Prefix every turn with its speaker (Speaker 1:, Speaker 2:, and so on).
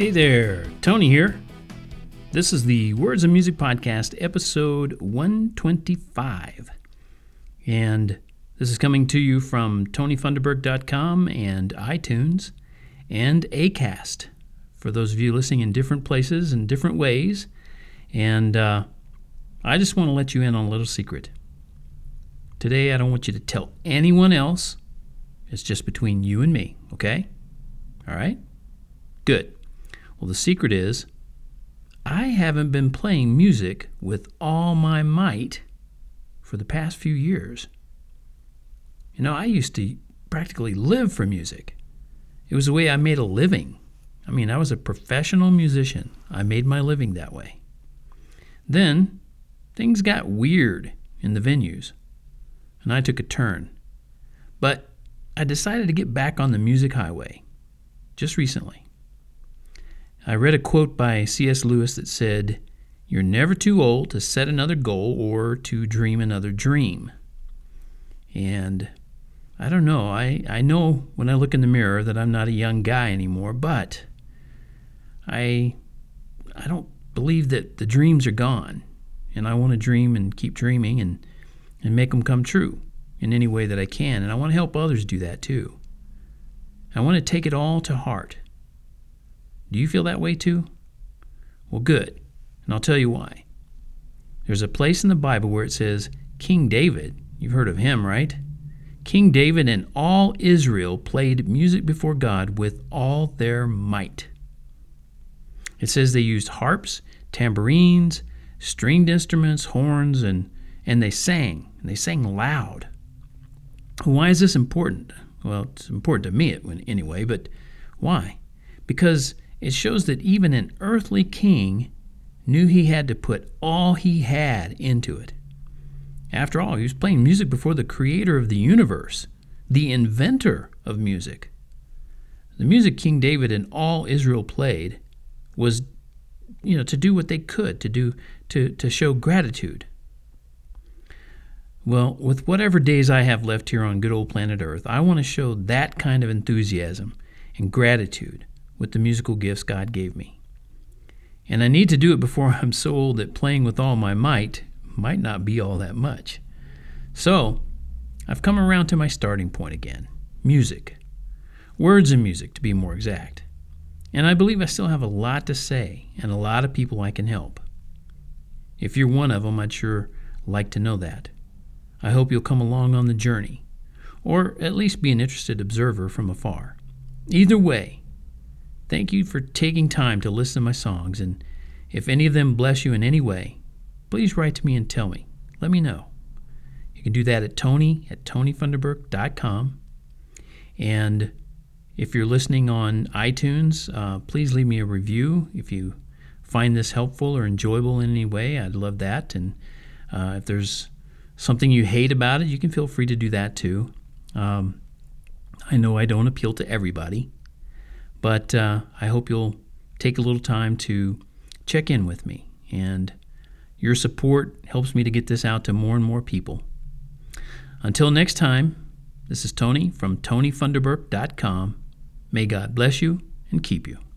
Speaker 1: Hey there, Tony here. This is the Words of Music Podcast, episode 125. And this is coming to you from TonyFunderberg.com and iTunes and ACAST for those of you listening in different places and different ways. And uh, I just want to let you in on a little secret. Today, I don't want you to tell anyone else. It's just between you and me, okay? All right? Good. Well, the secret is I haven't been playing music with all my might for the past few years. You know, I used to practically live for music. It was the way I made a living. I mean, I was a professional musician. I made my living that way. Then things got weird in the venues, and I took a turn. But I decided to get back on the music highway just recently. I read a quote by C.S. Lewis that said, You're never too old to set another goal or to dream another dream. And I don't know, I, I know when I look in the mirror that I'm not a young guy anymore, but I, I don't believe that the dreams are gone. And I want to dream and keep dreaming and, and make them come true in any way that I can. And I want to help others do that too. I want to take it all to heart. Do you feel that way too? Well, good. And I'll tell you why. There's a place in the Bible where it says, King David, you've heard of him, right? King David and all Israel played music before God with all their might. It says they used harps, tambourines, stringed instruments, horns, and, and they sang, and they sang loud. Why is this important? Well, it's important to me anyway, but why? Because it shows that even an earthly king knew he had to put all he had into it. After all, he was playing music before the creator of the universe, the inventor of music. The music King David and all Israel played was you know to do what they could to do to, to show gratitude. Well, with whatever days I have left here on good old planet Earth, I want to show that kind of enthusiasm and gratitude with the musical gifts God gave me. And I need to do it before I'm so old that playing with all my might might not be all that much. So, I've come around to my starting point again music. Words and music, to be more exact. And I believe I still have a lot to say and a lot of people I can help. If you're one of them, I'd sure like to know that. I hope you'll come along on the journey, or at least be an interested observer from afar. Either way, Thank you for taking time to listen to my songs, and if any of them bless you in any way, please write to me and tell me. Let me know. You can do that at tony at tonyfunderberg.com. And if you're listening on iTunes, uh, please leave me a review. If you find this helpful or enjoyable in any way, I'd love that. And uh, if there's something you hate about it, you can feel free to do that too. Um, I know I don't appeal to everybody, but uh, I hope you'll take a little time to check in with me. And your support helps me to get this out to more and more people. Until next time, this is Tony from TonyFunderberg.com. May God bless you and keep you.